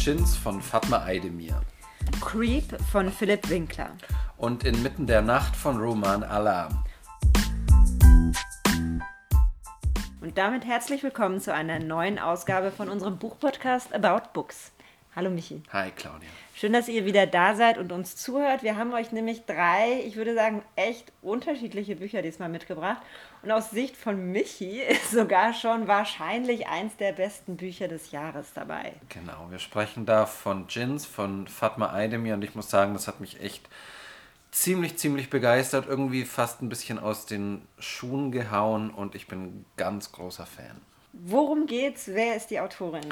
Chins von Fatma Aydemir. Creep von Philipp Winkler. Und Inmitten der Nacht von Roman Alarm. Und damit herzlich willkommen zu einer neuen Ausgabe von unserem Buchpodcast About Books. Hallo Michi. Hi Claudia. Schön, dass ihr wieder da seid und uns zuhört. Wir haben euch nämlich drei, ich würde sagen, echt unterschiedliche Bücher diesmal mitgebracht. Und aus Sicht von Michi ist sogar schon wahrscheinlich eins der besten Bücher des Jahres dabei. Genau, wir sprechen da von Jins, von Fatma Aydemir und ich muss sagen, das hat mich echt ziemlich, ziemlich begeistert, irgendwie fast ein bisschen aus den Schuhen gehauen und ich bin ganz großer Fan. Worum geht's? Wer ist die Autorin?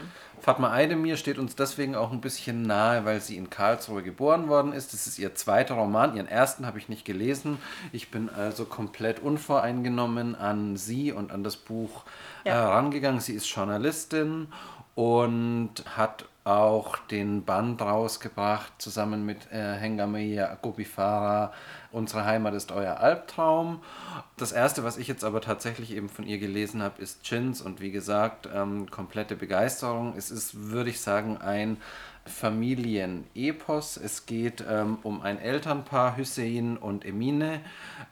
Fatma Aydemir steht uns deswegen auch ein bisschen nahe, weil sie in Karlsruhe geboren worden ist. Das ist ihr zweiter Roman. Ihren ersten habe ich nicht gelesen. Ich bin also komplett unvoreingenommen an sie und an das Buch ja. herangegangen. Sie ist Journalistin und hat auch den Band rausgebracht, zusammen mit äh, Hengameya Gopifara, Unsere Heimat ist euer Albtraum. Das erste, was ich jetzt aber tatsächlich eben von ihr gelesen habe, ist Chins und wie gesagt, ähm, komplette Begeisterung. Es ist, würde ich sagen, ein Familienepos. Es geht ähm, um ein Elternpaar, Hussein und Emine,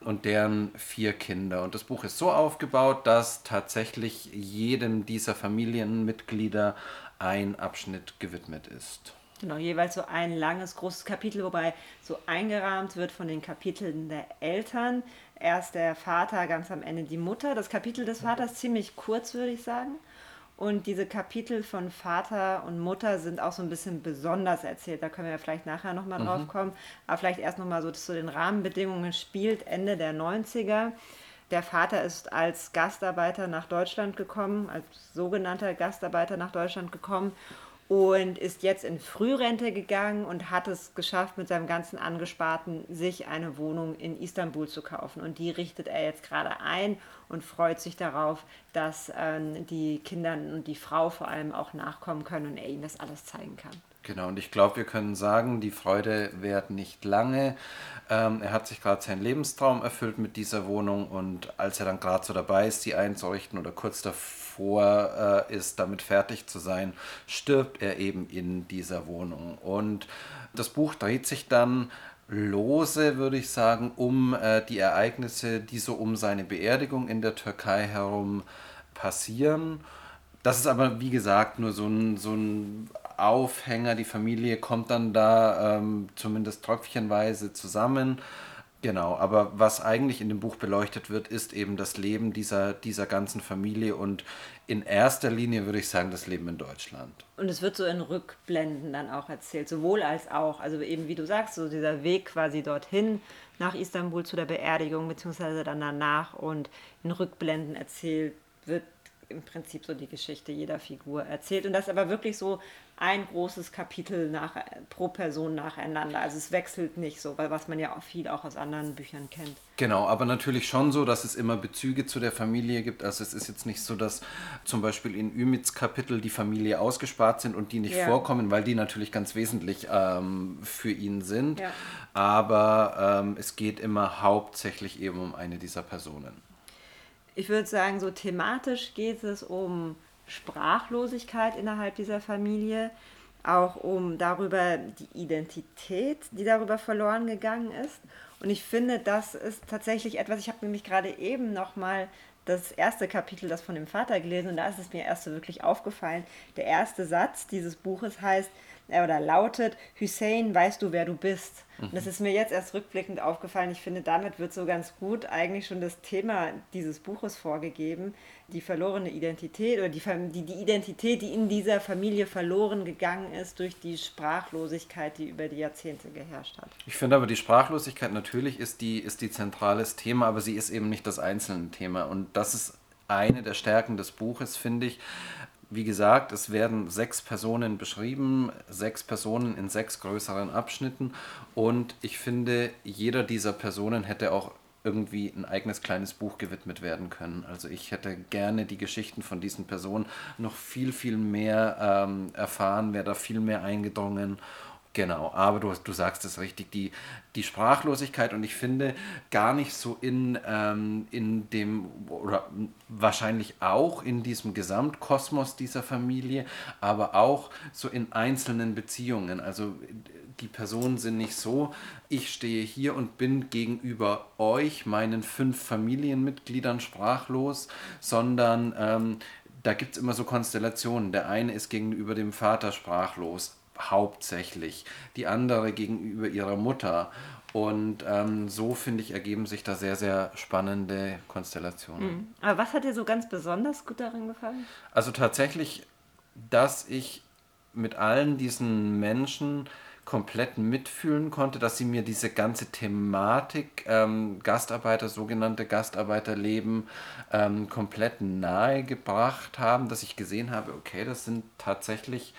und deren vier Kinder. Und das Buch ist so aufgebaut, dass tatsächlich jedem dieser Familienmitglieder ein Abschnitt gewidmet ist. Genau, jeweils so ein langes, großes Kapitel, wobei so eingerahmt wird von den Kapiteln der Eltern. Erst der Vater, ganz am Ende die Mutter. Das Kapitel des Vaters ziemlich kurz, würde ich sagen. Und diese Kapitel von Vater und Mutter sind auch so ein bisschen besonders erzählt. Da können wir vielleicht nachher nochmal mhm. drauf kommen. Aber vielleicht erst nochmal so zu den Rahmenbedingungen spielt Ende der 90er. Der Vater ist als Gastarbeiter nach Deutschland gekommen, als sogenannter Gastarbeiter nach Deutschland gekommen und ist jetzt in Frührente gegangen und hat es geschafft, mit seinem ganzen Angesparten sich eine Wohnung in Istanbul zu kaufen. Und die richtet er jetzt gerade ein und freut sich darauf, dass ähm, die Kinder und die Frau vor allem auch nachkommen können und er ihnen das alles zeigen kann. Genau, und ich glaube, wir können sagen, die Freude währt nicht lange. Ähm, er hat sich gerade seinen Lebenstraum erfüllt mit dieser Wohnung und als er dann gerade so dabei ist, sie einzurichten oder kurz davor äh, ist, damit fertig zu sein, stirbt er eben in dieser Wohnung. Und das Buch dreht sich dann lose, würde ich sagen, um äh, die Ereignisse, die so um seine Beerdigung in der Türkei herum passieren. Das ist aber, wie gesagt, nur so ein, so ein Aufhänger. Die Familie kommt dann da ähm, zumindest tröpfchenweise zusammen. Genau, aber was eigentlich in dem Buch beleuchtet wird, ist eben das Leben dieser, dieser ganzen Familie und in erster Linie würde ich sagen, das Leben in Deutschland. Und es wird so in Rückblenden dann auch erzählt, sowohl als auch. Also eben wie du sagst, so dieser Weg quasi dorthin nach Istanbul zu der Beerdigung, beziehungsweise dann danach und in Rückblenden erzählt wird im Prinzip so die Geschichte jeder Figur erzählt. Und das aber wirklich so ein großes Kapitel nach, pro Person nacheinander. Also es wechselt nicht so, weil was man ja auch viel auch aus anderen Büchern kennt. Genau, aber natürlich schon so, dass es immer Bezüge zu der Familie gibt. Also es ist jetzt nicht so, dass zum Beispiel in Ümits Kapitel die Familie ausgespart sind und die nicht ja. vorkommen, weil die natürlich ganz wesentlich ähm, für ihn sind. Ja. Aber ähm, es geht immer hauptsächlich eben um eine dieser Personen. Ich würde sagen, so thematisch geht es um Sprachlosigkeit innerhalb dieser Familie, auch um darüber die Identität, die darüber verloren gegangen ist. Und ich finde, das ist tatsächlich etwas, ich habe nämlich gerade eben nochmal das erste Kapitel, das von dem Vater gelesen, und da ist es mir erst so wirklich aufgefallen. Der erste Satz dieses Buches heißt, äh, oder lautet, Hussein, weißt du, wer du bist? Mhm. Und das ist mir jetzt erst rückblickend aufgefallen. Ich finde, damit wird so ganz gut eigentlich schon das Thema dieses Buches vorgegeben. Die verlorene Identität oder die, die, die Identität, die in dieser Familie verloren gegangen ist durch die Sprachlosigkeit, die über die Jahrzehnte geherrscht hat. Ich finde aber, die Sprachlosigkeit natürlich ist die, ist die zentrales Thema, aber sie ist eben nicht das einzelne Thema. Und das ist eine der Stärken des Buches, finde ich, wie gesagt, es werden sechs Personen beschrieben, sechs Personen in sechs größeren Abschnitten und ich finde, jeder dieser Personen hätte auch irgendwie ein eigenes kleines Buch gewidmet werden können. Also ich hätte gerne die Geschichten von diesen Personen noch viel, viel mehr ähm, erfahren, wäre da viel mehr eingedrungen Genau, aber du, du sagst es richtig, die, die Sprachlosigkeit und ich finde gar nicht so in, ähm, in dem, oder wahrscheinlich auch in diesem Gesamtkosmos dieser Familie, aber auch so in einzelnen Beziehungen. Also die Personen sind nicht so, ich stehe hier und bin gegenüber euch, meinen fünf Familienmitgliedern sprachlos, sondern ähm, da gibt es immer so Konstellationen. Der eine ist gegenüber dem Vater sprachlos, hauptsächlich, die andere gegenüber ihrer Mutter. Und ähm, so, finde ich, ergeben sich da sehr, sehr spannende Konstellationen. Mhm. Aber was hat dir so ganz besonders gut daran gefallen? Also tatsächlich, dass ich mit allen diesen Menschen komplett mitfühlen konnte, dass sie mir diese ganze Thematik ähm, Gastarbeiter, sogenannte Gastarbeiterleben ähm, komplett nahe gebracht haben, dass ich gesehen habe, okay, das sind tatsächlich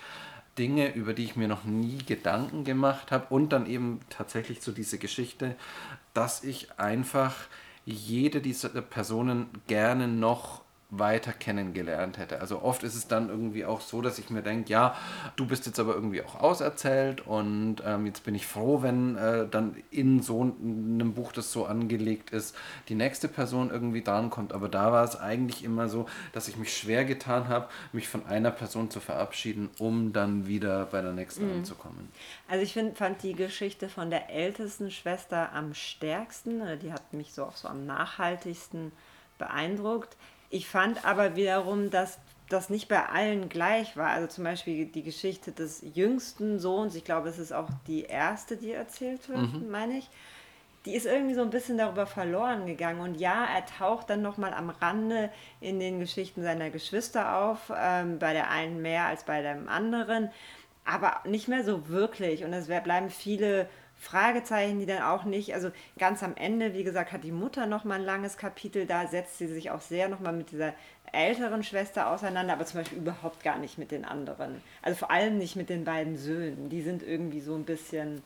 Dinge, über die ich mir noch nie Gedanken gemacht habe. Und dann eben tatsächlich so diese Geschichte, dass ich einfach jede dieser Personen gerne noch weiter kennengelernt hätte. Also oft ist es dann irgendwie auch so, dass ich mir denke, ja, du bist jetzt aber irgendwie auch auserzählt und ähm, jetzt bin ich froh, wenn äh, dann in so einem Buch, das so angelegt ist, die nächste Person irgendwie drankommt. Aber da war es eigentlich immer so, dass ich mich schwer getan habe, mich von einer Person zu verabschieden, um dann wieder bei der nächsten mhm. anzukommen. Also ich find, fand die Geschichte von der ältesten Schwester am stärksten, die hat mich so auch so am nachhaltigsten beeindruckt ich fand aber wiederum, dass das nicht bei allen gleich war. Also zum Beispiel die Geschichte des jüngsten Sohns, ich glaube, es ist auch die erste, die erzählt wird, mhm. meine ich. Die ist irgendwie so ein bisschen darüber verloren gegangen. Und ja, er taucht dann nochmal am Rande in den Geschichten seiner Geschwister auf, ähm, bei der einen mehr als bei dem anderen, aber nicht mehr so wirklich. Und es bleiben viele Fragezeichen, die dann auch nicht, also ganz am Ende, wie gesagt, hat die Mutter nochmal ein langes Kapitel, da setzt sie sich auch sehr nochmal mit dieser älteren Schwester auseinander, aber zum Beispiel überhaupt gar nicht mit den anderen. Also vor allem nicht mit den beiden Söhnen. Die sind irgendwie so ein bisschen,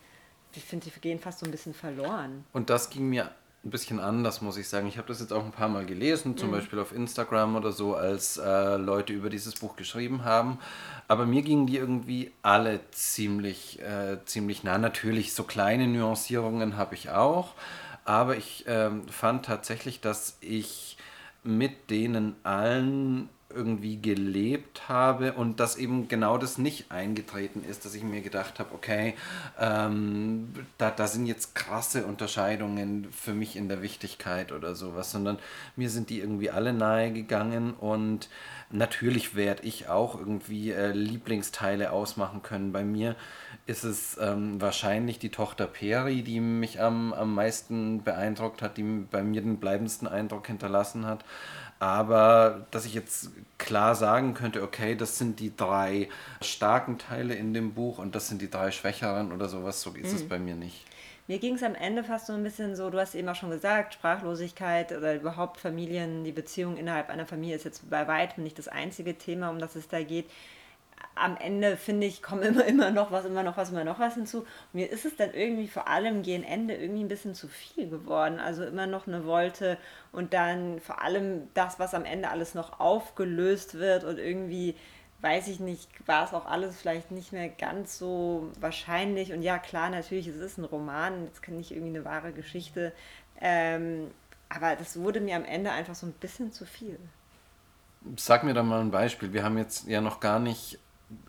ich finde, die gehen fast so ein bisschen verloren. Und das ging mir ein bisschen anders, muss ich sagen. Ich habe das jetzt auch ein paar Mal gelesen, zum mhm. Beispiel auf Instagram oder so, als äh, Leute über dieses Buch geschrieben haben. Aber mir gingen die irgendwie alle ziemlich, äh, ziemlich nah. Natürlich, so kleine Nuancierungen habe ich auch. Aber ich äh, fand tatsächlich, dass ich mit denen allen irgendwie gelebt habe und dass eben genau das nicht eingetreten ist, dass ich mir gedacht habe, okay, ähm, da, da sind jetzt krasse Unterscheidungen für mich in der Wichtigkeit oder sowas, sondern mir sind die irgendwie alle nahe gegangen und natürlich werde ich auch irgendwie äh, Lieblingsteile ausmachen können. Bei mir ist es ähm, wahrscheinlich die Tochter Peri, die mich am, am meisten beeindruckt hat, die bei mir den bleibendsten Eindruck hinterlassen hat. Aber dass ich jetzt klar sagen könnte, okay, das sind die drei starken Teile in dem Buch und das sind die drei schwächeren oder sowas, so ist mhm. es bei mir nicht. Mir ging es am Ende fast so ein bisschen so, du hast eben auch schon gesagt, Sprachlosigkeit oder überhaupt Familien, die Beziehung innerhalb einer Familie ist jetzt bei weitem nicht das einzige Thema, um das es da geht am Ende, finde ich, kommt immer, immer noch was, immer noch was, immer noch was hinzu. Und mir ist es dann irgendwie vor allem gegen Ende irgendwie ein bisschen zu viel geworden. Also immer noch eine Wolte und dann vor allem das, was am Ende alles noch aufgelöst wird und irgendwie, weiß ich nicht, war es auch alles vielleicht nicht mehr ganz so wahrscheinlich. Und ja, klar, natürlich, es ist ein Roman, jetzt kann nicht irgendwie eine wahre Geschichte. Ähm, aber das wurde mir am Ende einfach so ein bisschen zu viel. Sag mir da mal ein Beispiel. Wir haben jetzt ja noch gar nicht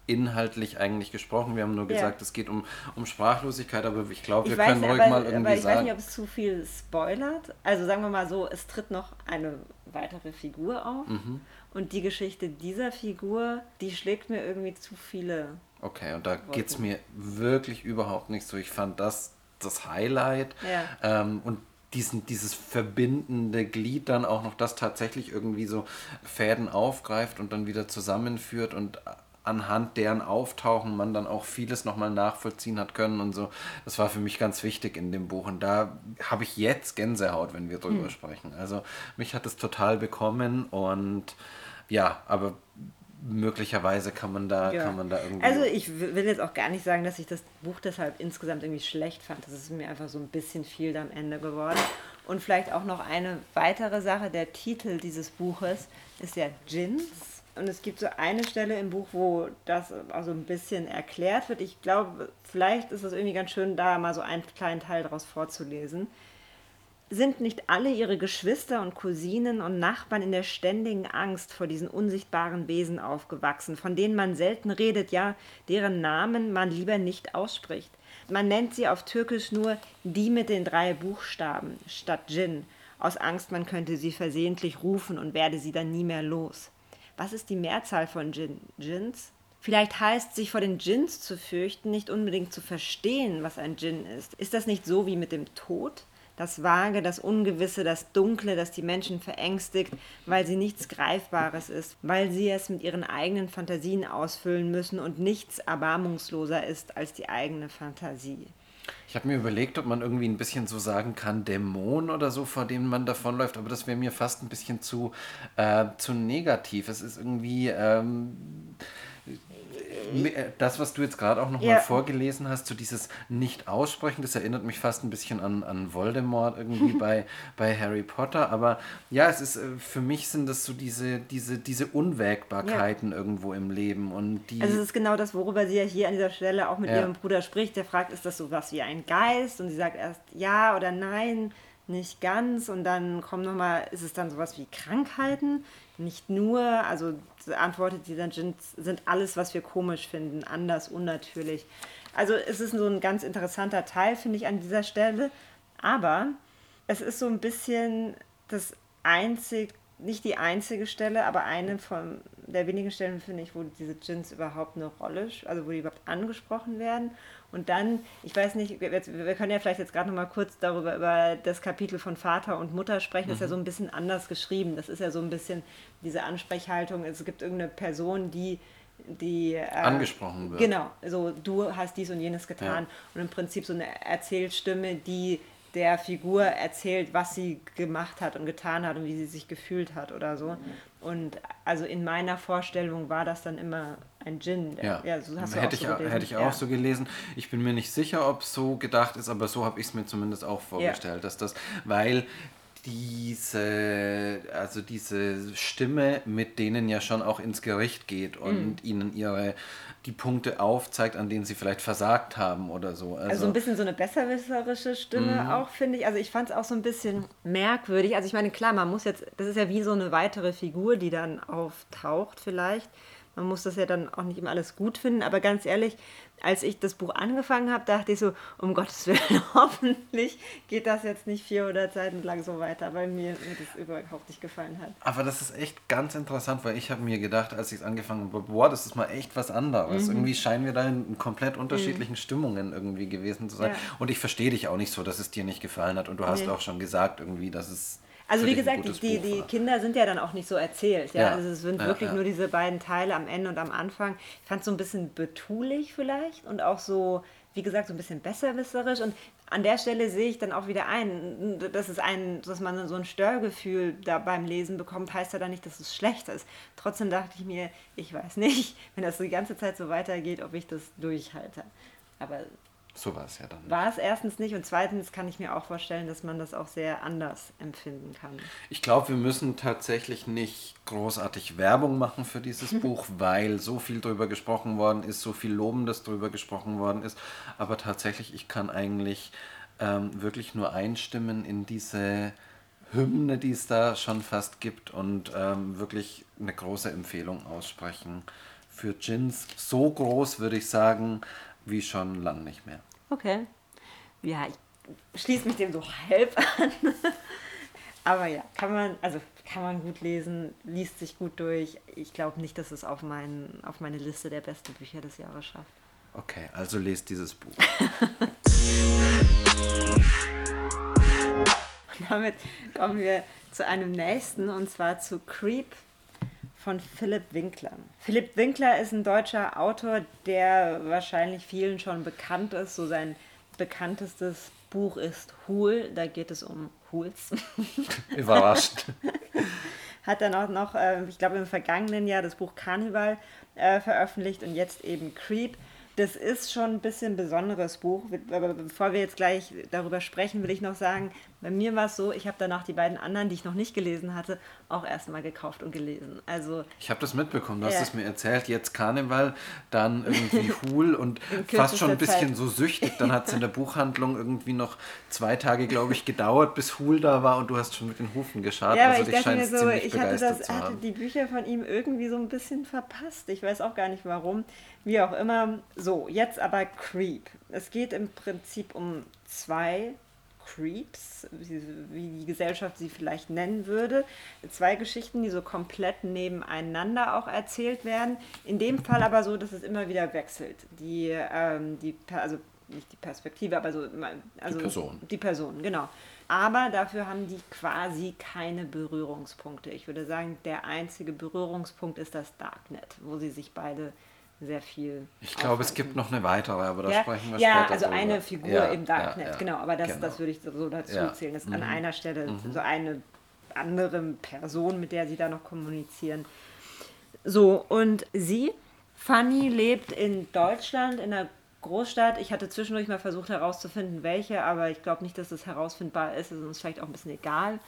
inhaltlich eigentlich gesprochen. Wir haben nur gesagt, ja. es geht um, um Sprachlosigkeit, aber ich glaube, wir ich können ruhig mal irgendwie aber ich sagen. weiß nicht, ob es zu viel spoilert. Also sagen wir mal so, es tritt noch eine weitere Figur auf mhm. und die Geschichte dieser Figur, die schlägt mir irgendwie zu viele. Okay, und da geht es mir wirklich überhaupt nicht so. Ich fand das das Highlight ja. ähm, und diesen, dieses verbindende Glied dann auch noch, das tatsächlich irgendwie so Fäden aufgreift und dann wieder zusammenführt und anhand deren Auftauchen man dann auch vieles nochmal nachvollziehen hat können und so. Das war für mich ganz wichtig in dem Buch und da habe ich jetzt Gänsehaut, wenn wir drüber hm. sprechen. Also mich hat es total bekommen und ja, aber möglicherweise kann man da ja. kann man da irgendwie also ich will jetzt auch gar nicht sagen dass ich das Buch deshalb insgesamt irgendwie schlecht fand das ist mir einfach so ein bisschen viel am Ende geworden und vielleicht auch noch eine weitere Sache der Titel dieses Buches ist ja Gins Und es gibt so eine Stelle im Buch, wo das also ein bisschen erklärt wird. Ich glaube, vielleicht ist es irgendwie ganz schön, da mal so einen kleinen Teil daraus vorzulesen. Sind nicht alle ihre Geschwister und Cousinen und Nachbarn in der ständigen Angst vor diesen unsichtbaren Wesen aufgewachsen, von denen man selten redet, ja, deren Namen man lieber nicht ausspricht? Man nennt sie auf Türkisch nur die mit den drei Buchstaben statt Djinn, aus Angst, man könnte sie versehentlich rufen und werde sie dann nie mehr los. Was ist die Mehrzahl von Djinn? Djinns? Vielleicht heißt sich vor den Djinns zu fürchten, nicht unbedingt zu verstehen, was ein Djinn ist. Ist das nicht so wie mit dem Tod? Das Vage, das Ungewisse, das Dunkle, das die Menschen verängstigt, weil sie nichts Greifbares ist, weil sie es mit ihren eigenen Fantasien ausfüllen müssen und nichts erbarmungsloser ist als die eigene Fantasie. Ich habe mir überlegt, ob man irgendwie ein bisschen so sagen kann, Dämon oder so, vor dem man davonläuft, aber das wäre mir fast ein bisschen zu, äh, zu negativ. Es ist irgendwie. Ähm, äh, das, was du jetzt gerade auch nochmal ja. vorgelesen hast, so dieses Nicht-Aussprechen, das erinnert mich fast ein bisschen an, an Voldemort irgendwie bei, bei Harry Potter. Aber ja, es ist, äh, für mich sind das so diese, diese, diese Unwägbarkeiten ja. irgendwo im Leben. Und die also es ist genau das, worüber sie ja hier an dieser Stelle auch mit ja. ihrem Bruder spricht. Der fragt, ist das so was wie ein Geist? Und sie sagt erst ja oder nein nicht ganz und dann kommen nochmal, ist es dann sowas wie Krankheiten? Nicht nur, also antwortet sie dann, sind alles, was wir komisch finden, anders, unnatürlich. Also es ist so ein ganz interessanter Teil, finde ich, an dieser Stelle. Aber es ist so ein bisschen das einzig, nicht die einzige Stelle, aber eine von der wenigen Stellen, finde ich, wo diese Djinns überhaupt eine Rolle, also wo die überhaupt angesprochen werden. Und dann, ich weiß nicht, wir, wir können ja vielleicht jetzt gerade noch mal kurz darüber, über das Kapitel von Vater und Mutter sprechen. Das ist ja so ein bisschen anders geschrieben. Das ist ja so ein bisschen diese Ansprechhaltung. Es gibt irgendeine Person, die die äh, angesprochen wird. Genau, so du hast dies und jenes getan. Ja. Und im Prinzip so eine Erzählstimme, die der Figur erzählt, was sie gemacht hat und getan hat und wie sie sich gefühlt hat oder so. Und also in meiner Vorstellung war das dann immer ein Djinn. Ja, ja so hast du hätte, auch ich, so gelesen. hätte ich auch ja. so gelesen. Ich bin mir nicht sicher, ob es so gedacht ist, aber so habe ich es mir zumindest auch vorgestellt, ja. dass das, weil diese, also diese Stimme, mit denen ja schon auch ins Gericht geht und mhm. ihnen ihre die Punkte aufzeigt, an denen sie vielleicht versagt haben oder so. Also, also ein bisschen so eine besserwisserische Stimme mhm. auch, finde ich. Also ich fand es auch so ein bisschen merkwürdig. Also ich meine, klar, man muss jetzt, das ist ja wie so eine weitere Figur, die dann auftaucht vielleicht. Man muss das ja dann auch nicht immer alles gut finden, aber ganz ehrlich, als ich das Buch angefangen habe, dachte ich so, um Gottes Willen, hoffentlich geht das jetzt nicht 400 Seiten lang so weiter, weil mir, mir das überhaupt nicht gefallen hat. Aber das ist echt ganz interessant, weil ich habe mir gedacht, als ich es angefangen habe, boah, das ist mal echt was anderes. Mhm. Irgendwie scheinen wir da in komplett unterschiedlichen mhm. Stimmungen irgendwie gewesen zu sein. Ja. Und ich verstehe dich auch nicht so, dass es dir nicht gefallen hat. Und du hast nee. auch schon gesagt irgendwie, dass es also wie gesagt, die, die Kinder sind ja dann auch nicht so erzählt. Ja? ja. Also es sind ja, wirklich ja. nur diese beiden Teile am Ende und am Anfang. Ich fand es so ein bisschen betulich vielleicht und auch so, wie gesagt, so ein bisschen besserwisserisch. Und an der Stelle sehe ich dann auch wieder ein, dass, es ein, dass man so ein Störgefühl da beim Lesen bekommt, heißt ja dann nicht, dass es schlecht ist. Trotzdem dachte ich mir, ich weiß nicht, wenn das die ganze Zeit so weitergeht, ob ich das durchhalte. Aber so war es ja dann. War es erstens nicht und zweitens kann ich mir auch vorstellen, dass man das auch sehr anders empfinden kann. Ich glaube, wir müssen tatsächlich nicht großartig Werbung machen für dieses Buch, weil so viel drüber gesprochen worden ist, so viel Lobendes drüber gesprochen worden ist. Aber tatsächlich, ich kann eigentlich ähm, wirklich nur einstimmen in diese Hymne, die es da schon fast gibt und ähm, wirklich eine große Empfehlung aussprechen für Gins. So groß würde ich sagen, wie schon lang nicht mehr. Okay. Ja, ich schließe mich dem so halb an. Aber ja, kann man, also kann man gut lesen, liest sich gut durch. Ich glaube nicht, dass es auf, mein, auf meine Liste der besten Bücher des Jahres schafft. Okay, also lest dieses Buch. Und damit kommen wir zu einem nächsten und zwar zu Creep von Philipp Winkler. Philipp Winkler ist ein deutscher Autor, der wahrscheinlich vielen schon bekannt ist. So sein bekanntestes Buch ist Hul. Da geht es um Huls. Überrascht. Hat dann auch noch, äh, ich glaube im vergangenen Jahr das Buch Carnival äh, veröffentlicht und jetzt eben Creep. das ist schon ein bisschen ein besonderes Buch. Aber bevor wir jetzt gleich darüber sprechen, will ich noch sagen, bei mir war es so, ich habe danach die beiden anderen, die ich noch nicht gelesen hatte, auch erstmal gekauft und gelesen. Also ich habe das mitbekommen, du hast es mir erzählt. Jetzt Karneval, dann irgendwie Hul und fast schon ein bisschen Zeit. so süchtig. Dann hat es in der Buchhandlung irgendwie noch zwei Tage, glaube ich, gedauert, bis Hul da war und du hast schon mit den Hufen geschart. Ja, also ich dachte mir so, ich hatte, das, hatte die Bücher von ihm irgendwie so ein bisschen verpasst. Ich weiß auch gar nicht warum. Wie auch immer. So, jetzt aber Creep. Es geht im Prinzip um zwei Creeps, wie, die Gesellschaft sie vielleicht nennen würde. Zwei Geschichten, die so komplett nebeneinander auch erzählt werden. In dem Fall aber so, dass es immer wieder wechselt. Die, ähm, die also nicht die Perspektive, aber so also die Person. Die Person, genau. Aber dafür haben die quasi keine Berührungspunkte. Ich würde sagen, der einzige Berührungspunkt ist das Darknet, wo sie sich beide sehr viel. Ich glaube, es gibt noch eine weitere, aber da ja, sprechen wir ja, später. Ja, also drüber. eine Figur ja, im Darknet, genau, aber das, genau. das würde ich so dazu zählen. Das ist mhm. an einer Stelle mhm. so eine andere Person, mit der sie da noch kommunizieren. So, und sie, Fanny, lebt in Deutschland, in einer Großstadt. Ich hatte zwischendurch mal versucht herauszufinden, welche, aber ich glaube nicht, dass das herausfindbar ist. Es ist uns vielleicht auch ein bisschen egal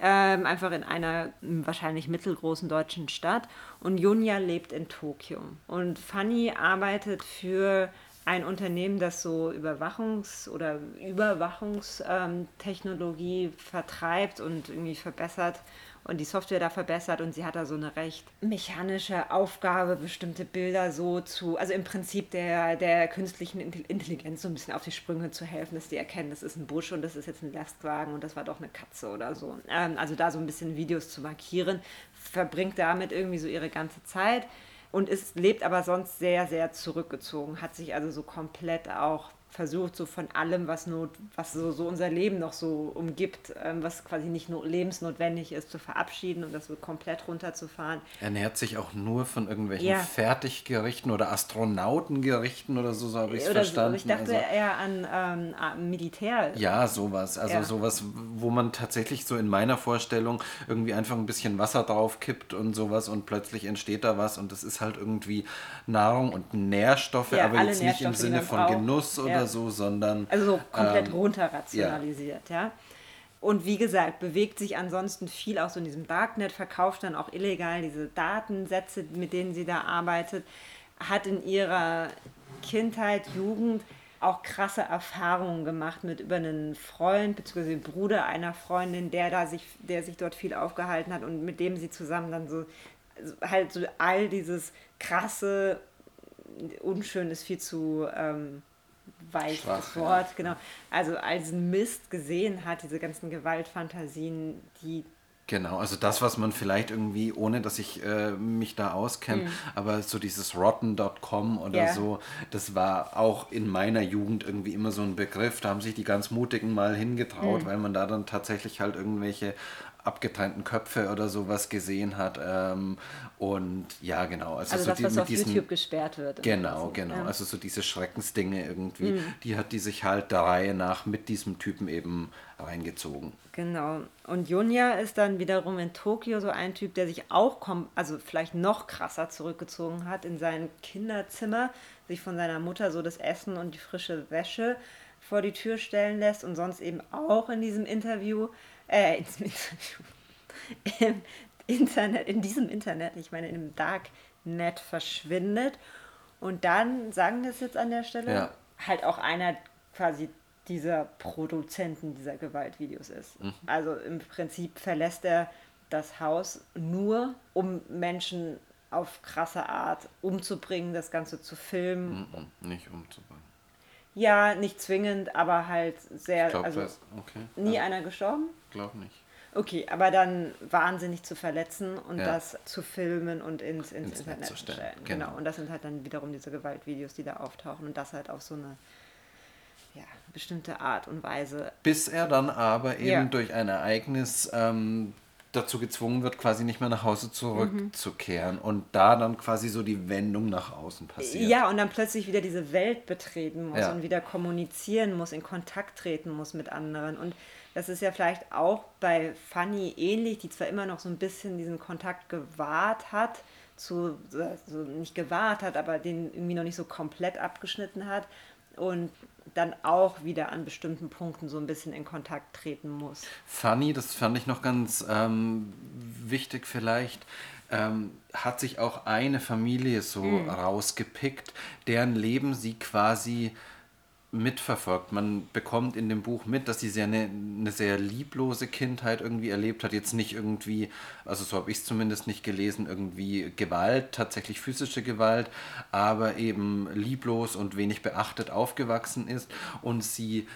ähm, einfach in einer wahrscheinlich mittelgroßen deutschen Stadt. Und Junya lebt in Tokio. Und Fanny arbeitet für ein Unternehmen, das so Überwachungs- oder Überwachungstechnologie vertreibt und irgendwie verbessert und die Software da verbessert und sie hat da so eine recht mechanische Aufgabe, bestimmte Bilder so zu, also im Prinzip der, der künstlichen Intelligenz so ein bisschen auf die Sprünge zu helfen, dass die erkennen, das ist ein Busch und das ist jetzt ein Lastwagen und das war doch eine Katze oder so. Ähm, also da so ein bisschen Videos zu markieren, verbringt damit irgendwie so ihre ganze Zeit und ist, lebt aber sonst sehr, sehr zurückgezogen, hat sich also so komplett auch versucht, so von allem, was, not, was so, so unser Leben noch so umgibt, ähm, was quasi nicht nur lebensnotwendig ist, zu verabschieden und das so komplett runterzufahren. Er nährt sich auch nur von irgendwelchen ja. Fertiggerichten oder Astronautengerichten oder so, so habe ich es verstanden. So. Ich dachte also, eher an ähm, Militär. Ja, sowas. Also ja. sowas, wo man tatsächlich so in meiner Vorstellung irgendwie einfach ein bisschen Wasser drauf kippt und sowas und plötzlich entsteht da was und das ist halt irgendwie Nahrung und Nährstoffe, ja, aber jetzt nicht im Sinne von Genuss oder so, sondern. Also so komplett ähm, runter rationalisiert, ja. ja. Und wie gesagt, bewegt sich ansonsten viel auch so in diesem Darknet, verkauft dann auch illegal diese Datensätze, mit denen sie da arbeitet, hat in ihrer Kindheit, Jugend auch krasse Erfahrungen gemacht mit über einen Freund bzw. Bruder einer Freundin, der da sich, der sich dort viel aufgehalten hat und mit dem sie zusammen dann so halt so all dieses krasse, unschön ist viel zu ähm, weiches Wort, genau. Also als Mist gesehen hat, diese ganzen Gewaltfantasien, die Genau, also das, was man vielleicht irgendwie, ohne dass ich äh, mich da auskenne, mhm. aber so dieses rotten.com oder yeah. so, das war auch in meiner Jugend irgendwie immer so ein Begriff. Da haben sich die ganz Mutigen mal hingetraut, mhm. weil man da dann tatsächlich halt irgendwelche abgetrennten Köpfe oder sowas gesehen hat. Ähm, und ja, genau. Also, also so das, die, was auf diesen, YouTube gesperrt wird. Genau, genau. Ja. Also so diese Schreckensdinge irgendwie, mhm. die hat die sich halt der Reihe nach mit diesem Typen eben reingezogen. Genau. Und Junya ist dann wiederum in Tokio so ein Typ, der sich auch, also vielleicht noch krasser zurückgezogen hat in sein Kinderzimmer, sich von seiner Mutter so das Essen und die frische Wäsche vor die Tür stellen lässt und sonst eben auch in diesem Interview äh, ins Interview, im Internet, in diesem Internet, ich meine im Darknet verschwindet. Und dann, sagen wir es jetzt an der Stelle, ja. halt auch einer quasi dieser Produzenten dieser Gewaltvideos ist. Mhm. Also im Prinzip verlässt er das Haus nur, um Menschen auf krasse Art umzubringen, das Ganze zu filmen. Mhm, nicht umzubringen. Ja, nicht zwingend, aber halt sehr. Ich glaub, also okay. nie ja. einer gestorben? Glaub nicht. Okay, aber dann wahnsinnig zu verletzen und ja. das zu filmen und ins, ins, ins Internet zu stellen. stellen. Genau. genau. Und das sind halt dann wiederum diese Gewaltvideos, die da auftauchen und das halt auf so eine ja, bestimmte Art und Weise. Bis er dann aber eben ja. durch ein Ereignis ähm, dazu gezwungen wird, quasi nicht mehr nach Hause zurückzukehren mhm. und da dann quasi so die Wendung nach außen passiert. Ja, und dann plötzlich wieder diese Welt betreten muss ja. und wieder kommunizieren muss, in Kontakt treten muss mit anderen. Und das ist ja vielleicht auch bei Fanny ähnlich, die zwar immer noch so ein bisschen diesen Kontakt gewahrt hat, zu, also nicht gewahrt hat, aber den irgendwie noch nicht so komplett abgeschnitten hat und dann auch wieder an bestimmten Punkten so ein bisschen in Kontakt treten muss. Fanny, das fand ich noch ganz ähm, wichtig vielleicht, ähm, hat sich auch eine Familie so mhm. rausgepickt, deren Leben sie quasi mitverfolgt. Man bekommt in dem Buch mit, dass sie sehr eine, eine sehr lieblose Kindheit irgendwie erlebt hat. Jetzt nicht irgendwie, also so habe ich es zumindest nicht gelesen, irgendwie Gewalt, tatsächlich physische Gewalt, aber eben lieblos und wenig beachtet aufgewachsen ist und sie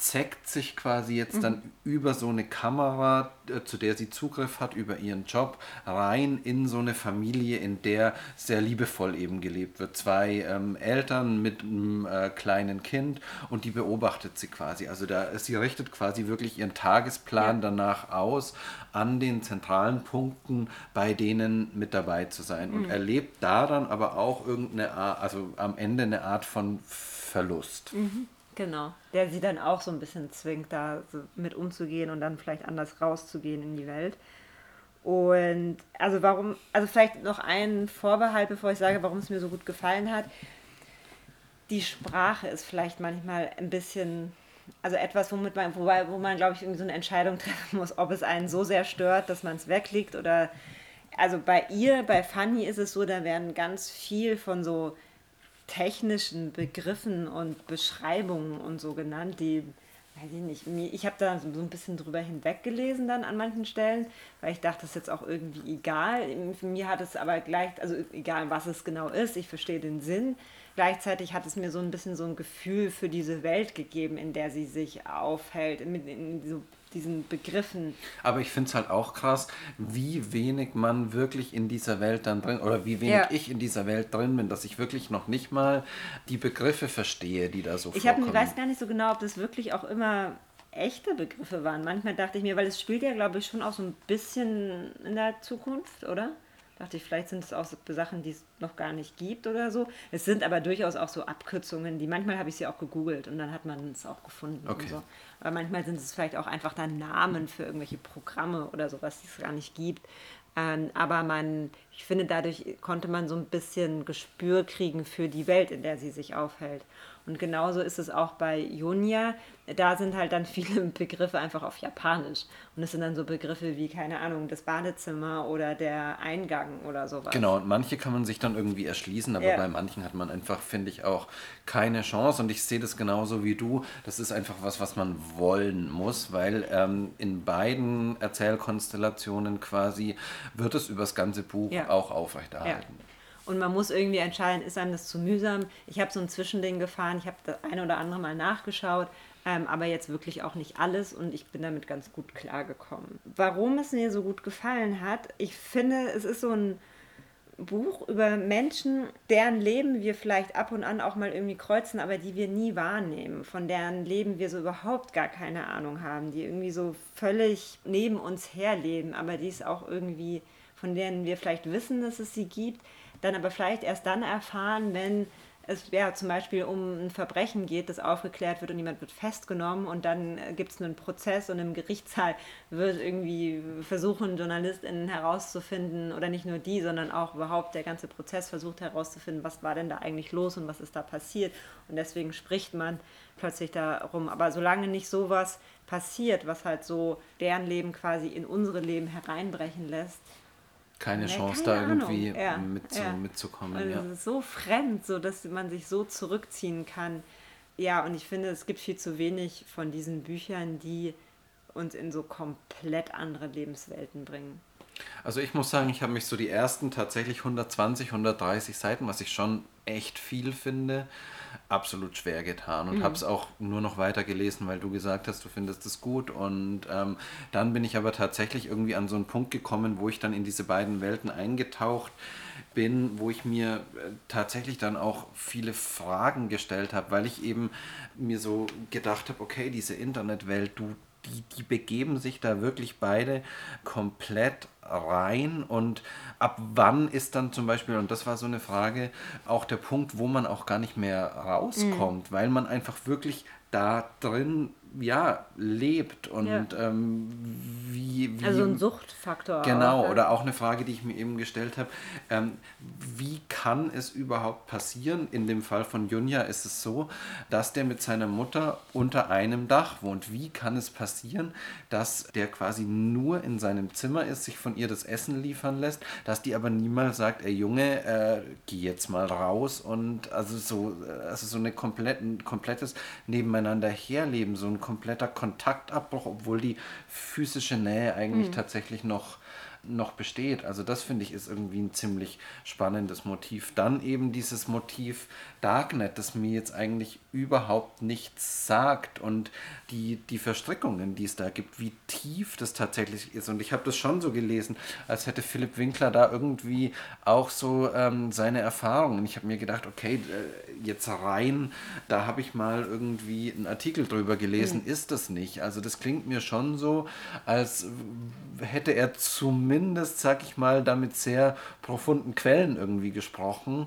zeckt sich quasi jetzt mhm. dann über so eine Kamera, äh, zu der sie Zugriff hat, über ihren Job, rein in so eine Familie, in der sehr liebevoll eben gelebt wird. Zwei ähm, Eltern mit einem äh, kleinen Kind und die beobachtet sie quasi. Also da, sie richtet quasi wirklich ihren Tagesplan ja. danach aus, an den zentralen Punkten bei denen mit dabei zu sein mhm. und erlebt da dann aber auch irgendeine Art, also am Ende eine Art von Verlust. Mhm. Genau, der sie dann auch so ein bisschen zwingt, da so mit umzugehen und dann vielleicht anders rauszugehen in die Welt. Und also warum, also vielleicht noch ein Vorbehalt, bevor ich sage, warum es mir so gut gefallen hat. Die Sprache ist vielleicht manchmal ein bisschen, also etwas, womit man, wobei, wo man, glaube ich, irgendwie so eine Entscheidung treffen muss, ob es einen so sehr stört, dass man es weglegt oder also bei ihr, bei Fanny ist es so, da werden ganz viel von so technischen Begriffen und Beschreibungen und so genannt, die, weiß ich nicht, ich habe da so ein bisschen drüber hinweggelesen dann an manchen Stellen, weil ich dachte, das ist jetzt auch irgendwie egal. Für mir hat es aber gleich, also egal was es genau ist, ich verstehe den Sinn. Gleichzeitig hat es mir so ein bisschen so ein Gefühl für diese Welt gegeben, in der sie sich aufhält, in, in so diesen Begriffen. Aber ich finde es halt auch krass, wie wenig man wirklich in dieser Welt dann drin, oder wie wenig ja. ich in dieser Welt drin bin, dass ich wirklich noch nicht mal die Begriffe verstehe, die da so ich vorkommen. Ich weiß gar nicht so genau, ob das wirklich auch immer echte Begriffe waren. Manchmal dachte ich mir, weil es spielt ja, glaube ich, schon auch so ein bisschen in der Zukunft, oder? Dachte ich, vielleicht sind es auch so Sachen, die es noch gar nicht gibt oder so. Es sind aber durchaus auch so Abkürzungen, die manchmal habe ich sie auch gegoogelt und dann hat man es auch gefunden. Okay. So. Aber manchmal sind es vielleicht auch einfach dann Namen für irgendwelche Programme oder sowas, die es gar nicht gibt. Ähm, aber man, ich finde, dadurch konnte man so ein bisschen Gespür kriegen für die Welt, in der sie sich aufhält. Und genauso ist es auch bei Junia. Da sind halt dann viele Begriffe einfach auf Japanisch. Und es sind dann so Begriffe wie, keine Ahnung, das Badezimmer oder der Eingang oder sowas. Genau, und manche kann man sich dann irgendwie erschließen, aber ja. bei manchen hat man einfach, finde ich, auch keine Chance. Und ich sehe das genauso wie du. Das ist einfach was, was man wollen muss, weil ähm, in beiden Erzählkonstellationen quasi wird es über das ganze Buch ja. auch aufrechterhalten. Ja. Und man muss irgendwie entscheiden, ist einem das zu mühsam? Ich habe so ein Zwischending gefahren, ich habe das eine oder andere Mal nachgeschaut, ähm, aber jetzt wirklich auch nicht alles und ich bin damit ganz gut klargekommen. Warum es mir so gut gefallen hat, ich finde, es ist so ein Buch über Menschen, deren Leben wir vielleicht ab und an auch mal irgendwie kreuzen, aber die wir nie wahrnehmen, von deren Leben wir so überhaupt gar keine Ahnung haben, die irgendwie so völlig neben uns herleben, aber die es auch irgendwie, von denen wir vielleicht wissen, dass es sie gibt, dann aber vielleicht erst dann erfahren, wenn es ja zum Beispiel um ein Verbrechen geht, das aufgeklärt wird und jemand wird festgenommen und dann äh, gibt es einen Prozess und im Gerichtssaal wird irgendwie versuchen, JournalistInnen herauszufinden oder nicht nur die, sondern auch überhaupt der ganze Prozess versucht herauszufinden, was war denn da eigentlich los und was ist da passiert und deswegen spricht man plötzlich darum. Aber solange nicht sowas passiert, was halt so deren Leben quasi in unsere Leben hereinbrechen lässt, keine ja, Chance, keine da irgendwie ja, mit ja. mitzukommen. Also ja. so fremd, so dass man sich so zurückziehen kann. Ja, und ich finde, es gibt viel zu wenig von diesen Büchern, die uns in so komplett andere Lebenswelten bringen. Also ich muss sagen, ich habe mich so die ersten tatsächlich 120, 130 Seiten, was ich schon echt viel finde, absolut schwer getan und mhm. habe es auch nur noch weiter gelesen, weil du gesagt hast, du findest es gut. Und ähm, dann bin ich aber tatsächlich irgendwie an so einen Punkt gekommen, wo ich dann in diese beiden Welten eingetaucht bin, wo ich mir äh, tatsächlich dann auch viele Fragen gestellt habe, weil ich eben mir so gedacht habe, okay, diese Internetwelt, du die, die begeben sich da wirklich beide komplett rein und ab wann ist dann zum Beispiel, und das war so eine Frage, auch der Punkt, wo man auch gar nicht mehr rauskommt, mhm. weil man einfach wirklich da drin ja, lebt und ja. Ähm, wie, wie, Also ein Suchtfaktor. Genau, auch, oder auch eine Frage, die ich mir eben gestellt habe. Ähm, wie kann es überhaupt passieren? In dem Fall von Junja ist es so, dass der mit seiner Mutter unter einem Dach wohnt. Wie kann es passieren, dass der quasi nur in seinem Zimmer ist, sich von ihr das Essen liefern lässt, dass die aber niemals sagt, ey Junge, äh, geh jetzt mal raus und also so, also so eine komplett, ein komplettes Nebeneinander herleben, so ein kompletter Kontaktabbruch, obwohl die physische Nähe eigentlich mhm. tatsächlich noch noch besteht. Also das finde ich ist irgendwie ein ziemlich spannendes Motiv. Dann eben dieses Motiv Darknet, das mir jetzt eigentlich überhaupt nichts sagt und die, die Verstrickungen, die es da gibt, wie tief das tatsächlich ist. Und ich habe das schon so gelesen, als hätte Philipp Winkler da irgendwie auch so ähm, seine Erfahrungen. Ich habe mir gedacht, okay, äh, jetzt rein, da habe ich mal irgendwie einen Artikel drüber gelesen, mhm. ist das nicht. Also das klingt mir schon so, als hätte er zumindest, sag ich mal, damit sehr profunden Quellen irgendwie gesprochen,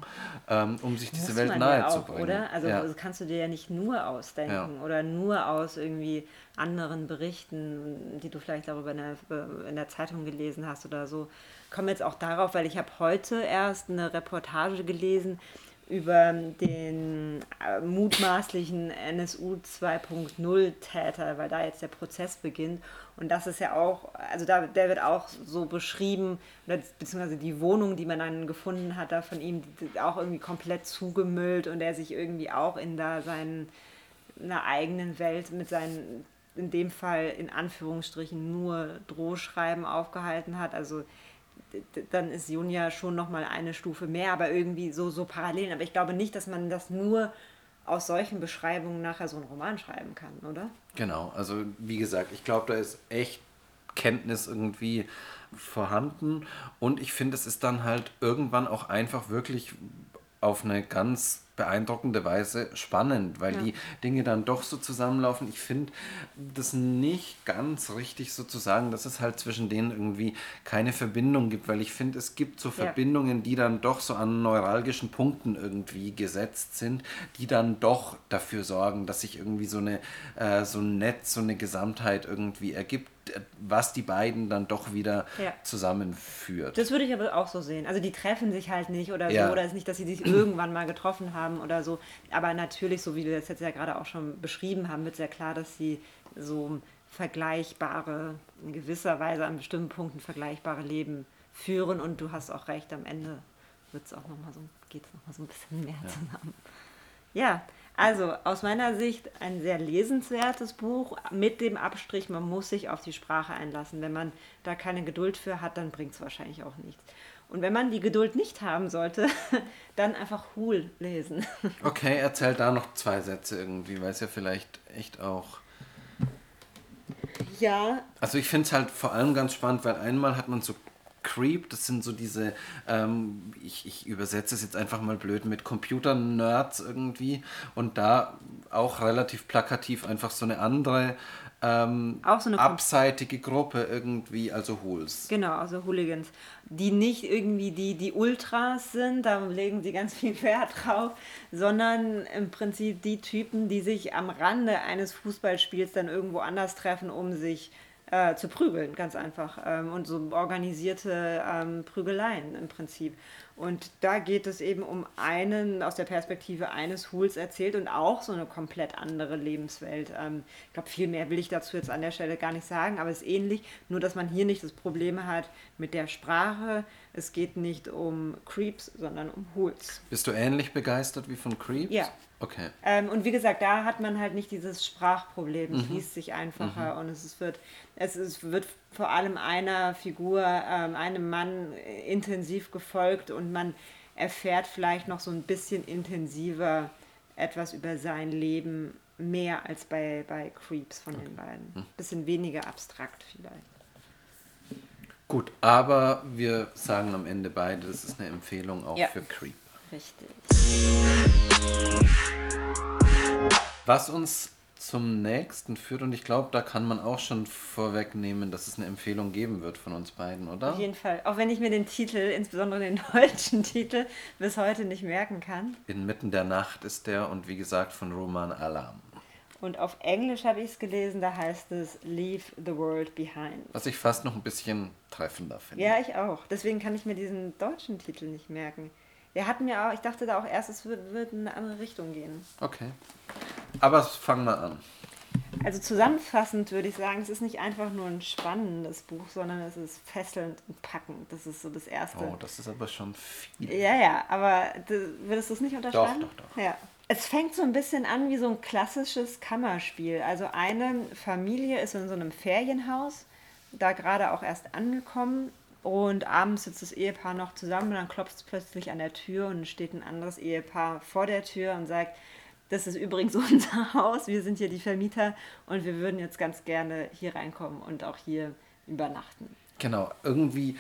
ähm, um sich diese Welt nahe zu bringen. Oder? Also ja. kannst du dir ja nicht nur ausdenken ja. oder nur aus irgendwie anderen Berichten, die du vielleicht darüber in der, in der Zeitung gelesen hast oder so. Ich komme jetzt auch darauf, weil ich habe heute erst eine Reportage gelesen über den äh, mutmaßlichen NSU 2.0 Täter, weil da jetzt der Prozess beginnt. Und das ist ja auch, also da, der wird auch so beschrieben, beziehungsweise die Wohnung, die man dann gefunden hat, da von ihm auch irgendwie komplett zugemüllt und er sich irgendwie auch in da seinen, einer eigenen Welt mit seinen, in dem Fall in Anführungsstrichen nur Drohschreiben aufgehalten hat. Also dann ist Junja schon nochmal eine Stufe mehr, aber irgendwie so, so parallel. Aber ich glaube nicht, dass man das nur aus solchen Beschreibungen nachher so einen Roman schreiben kann, oder? Genau, also wie gesagt, ich glaube, da ist echt Kenntnis irgendwie vorhanden und ich finde, es ist dann halt irgendwann auch einfach wirklich auf eine ganz beeindruckende Weise spannend, weil ja. die Dinge dann doch so zusammenlaufen. Ich finde das nicht ganz richtig sozusagen, dass es halt zwischen denen irgendwie keine Verbindung gibt, weil ich finde, es gibt so Verbindungen, ja. die dann doch so an neuralgischen Punkten irgendwie gesetzt sind, die dann doch dafür sorgen, dass sich irgendwie so eine äh, so ein Netz, so eine Gesamtheit irgendwie ergibt was die beiden dann doch wieder ja. zusammenführt. Das würde ich aber auch so sehen. Also die treffen sich halt nicht oder so, oder es ist nicht, dass sie sich irgendwann mal getroffen haben oder so. Aber natürlich, so wie wir das jetzt ja gerade auch schon beschrieben haben, wird sehr klar, dass sie so vergleichbare, in gewisser Weise an bestimmten Punkten vergleichbare Leben führen. Und du hast auch recht, am Ende wird es auch noch mal so, geht es nochmal so ein bisschen mehr ja. zusammen. Ja, also aus meiner Sicht ein sehr lesenswertes Buch mit dem Abstrich, man muss sich auf die Sprache einlassen. Wenn man da keine Geduld für hat, dann bringt es wahrscheinlich auch nichts. Und wenn man die Geduld nicht haben sollte, dann einfach Hul lesen. Okay, erzähl da noch zwei Sätze irgendwie, weil es ja vielleicht echt auch. Ja. Also ich finde es halt vor allem ganz spannend, weil einmal hat man so Creep, das sind so diese, ähm, ich, ich übersetze es jetzt einfach mal blöd mit Computer-Nerds irgendwie und da auch relativ plakativ einfach so eine andere ähm, auch so eine abseitige Gruppe irgendwie, also Hools. Genau, also Hooligans, die nicht irgendwie die, die Ultras sind, da legen sie ganz viel Wert drauf, sondern im Prinzip die Typen, die sich am Rande eines Fußballspiels dann irgendwo anders treffen, um sich äh, zu prügeln, ganz einfach. Ähm, und so organisierte ähm, Prügeleien im Prinzip. Und da geht es eben um einen, aus der Perspektive eines Hools erzählt und auch so eine komplett andere Lebenswelt. Ähm, ich glaube, viel mehr will ich dazu jetzt an der Stelle gar nicht sagen, aber es ist ähnlich, nur dass man hier nicht das Problem hat mit der Sprache. Es geht nicht um Creeps, sondern um Hools. Bist du ähnlich begeistert wie von Creeps? Ja. Okay. Ähm, und wie gesagt, da hat man halt nicht dieses Sprachproblem. Es mhm. liest sich einfacher mhm. und es wird, es ist, wird vor allem einer Figur, ähm, einem Mann intensiv gefolgt und man erfährt vielleicht noch so ein bisschen intensiver etwas über sein Leben, mehr als bei, bei Creeps von okay. den beiden. Mhm. Bisschen weniger abstrakt vielleicht. Gut, aber wir sagen am Ende beide, das ist eine Empfehlung auch ja. für Creep. Richtig. Was uns zum nächsten führt und ich glaube, da kann man auch schon vorwegnehmen, dass es eine Empfehlung geben wird von uns beiden, oder? Auf jeden Fall. Auch wenn ich mir den Titel, insbesondere den deutschen Titel, bis heute nicht merken kann. Inmitten der Nacht ist der und wie gesagt von Roman Alam. Und auf Englisch habe ich es gelesen, da heißt es Leave the World Behind. Was ich fast noch ein bisschen treffender finde. Ja, ich auch. Deswegen kann ich mir diesen deutschen Titel nicht merken. Wir hatten ja auch, ich dachte da auch erst, es wird, wird in eine andere Richtung gehen. Okay. Aber fangen wir an. Also zusammenfassend würde ich sagen, es ist nicht einfach nur ein spannendes Buch, sondern es ist fesselnd und packend. Das ist so das Erste. Oh, das ist aber schon viel. Ja, ja, aber würdest du es nicht unterschreiben? Doch, doch, doch. Ja. Es fängt so ein bisschen an wie so ein klassisches Kammerspiel. Also eine Familie ist in so einem Ferienhaus, da gerade auch erst angekommen und abends sitzt das Ehepaar noch zusammen und dann klopft es plötzlich an der Tür und steht ein anderes Ehepaar vor der Tür und sagt, das ist übrigens unser Haus, wir sind hier die Vermieter und wir würden jetzt ganz gerne hier reinkommen und auch hier übernachten. Genau, irgendwie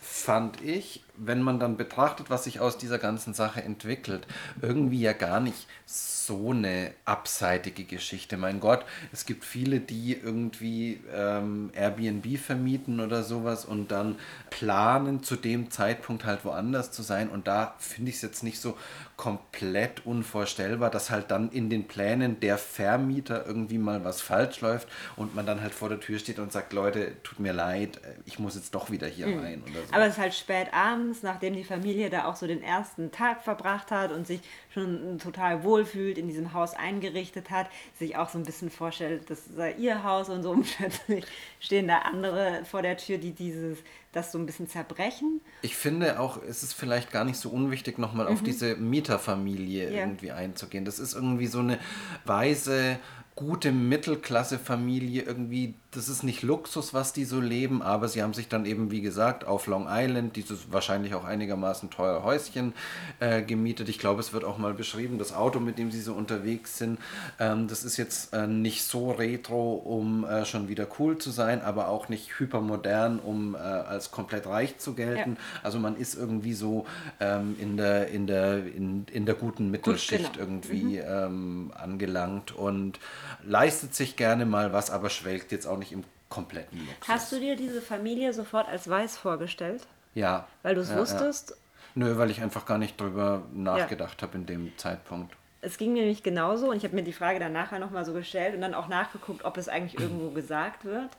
fand ich, wenn man dann betrachtet, was sich aus dieser ganzen Sache entwickelt, irgendwie ja gar nicht so eine abseitige Geschichte. Mein Gott, es gibt viele, die irgendwie ähm, Airbnb vermieten oder sowas und dann planen, zu dem Zeitpunkt halt woanders zu sein. Und da finde ich es jetzt nicht so komplett unvorstellbar, dass halt dann in den Plänen der Vermieter irgendwie mal was falsch läuft und man dann halt vor der Tür steht und sagt, Leute, tut mir leid, ich muss jetzt doch wieder hier mhm. rein. Oder so. Aber es ist halt spät abends, nachdem die Familie da auch so den ersten Tag verbracht hat und sich schon total wohlfühlt, in diesem Haus eingerichtet hat, sich auch so ein bisschen vorstellt, das sei ihr Haus und so und plötzlich stehen da andere vor der Tür, die dieses das so ein bisschen zerbrechen. Ich finde auch, es ist vielleicht gar nicht so unwichtig, nochmal mhm. auf diese Mieterfamilie ja. irgendwie einzugehen. Das ist irgendwie so eine weise gute Mittelklasse-Familie irgendwie, das ist nicht Luxus, was die so leben, aber sie haben sich dann eben, wie gesagt, auf Long Island dieses wahrscheinlich auch einigermaßen teure Häuschen äh, gemietet. Ich glaube, es wird auch mal beschrieben, das Auto, mit dem sie so unterwegs sind, ähm, das ist jetzt äh, nicht so retro, um äh, schon wieder cool zu sein, aber auch nicht hypermodern, um äh, als komplett reich zu gelten. Ja. Also man ist irgendwie so ähm, in, der, in, der, in, in der guten Mittelschicht Gut, genau. irgendwie mhm. ähm, angelangt und leistet sich gerne mal was, aber schwelgt jetzt auch nicht im kompletten Luxus. Hast du dir diese Familie sofort als weiß vorgestellt? Ja. Weil du es ja, wusstest? Ja. Nö, weil ich einfach gar nicht drüber nachgedacht ja. habe in dem Zeitpunkt. Es ging mir nämlich genauso und ich habe mir die Frage dann nachher nochmal so gestellt und dann auch nachgeguckt, ob es eigentlich irgendwo gesagt wird.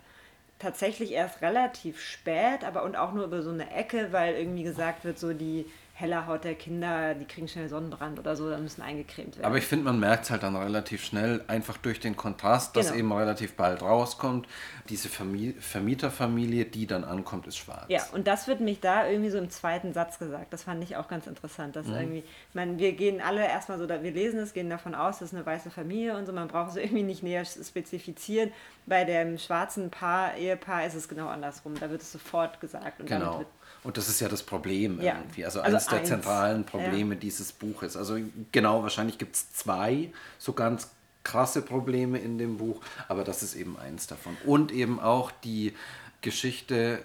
Tatsächlich erst relativ spät, aber und auch nur über so eine Ecke, weil irgendwie gesagt wird, so die heller Haut der Kinder, die kriegen schnell Sonnenbrand oder so, da müssen eingecremt werden. Aber ich finde, man merkt es halt dann relativ schnell, einfach durch den Kontrast, dass genau. eben relativ bald rauskommt, diese Familie, Vermieterfamilie, die dann ankommt, ist schwarz. Ja, und das wird mich da irgendwie so im zweiten Satz gesagt. Das fand ich auch ganz interessant, dass mhm. irgendwie, meine, wir gehen alle erstmal so, wir lesen es, gehen davon aus, das ist eine weiße Familie und so, man braucht es irgendwie nicht näher spezifizieren. Bei dem schwarzen Paar, Ehepaar ist es genau andersrum. Da wird es sofort gesagt. Und genau. Und das ist ja das Problem ja. irgendwie. Also, also eines eins. der zentralen Probleme ja. dieses Buches. Also genau, wahrscheinlich gibt es zwei so ganz krasse Probleme in dem Buch, aber das ist eben eins davon. Und eben auch die Geschichte,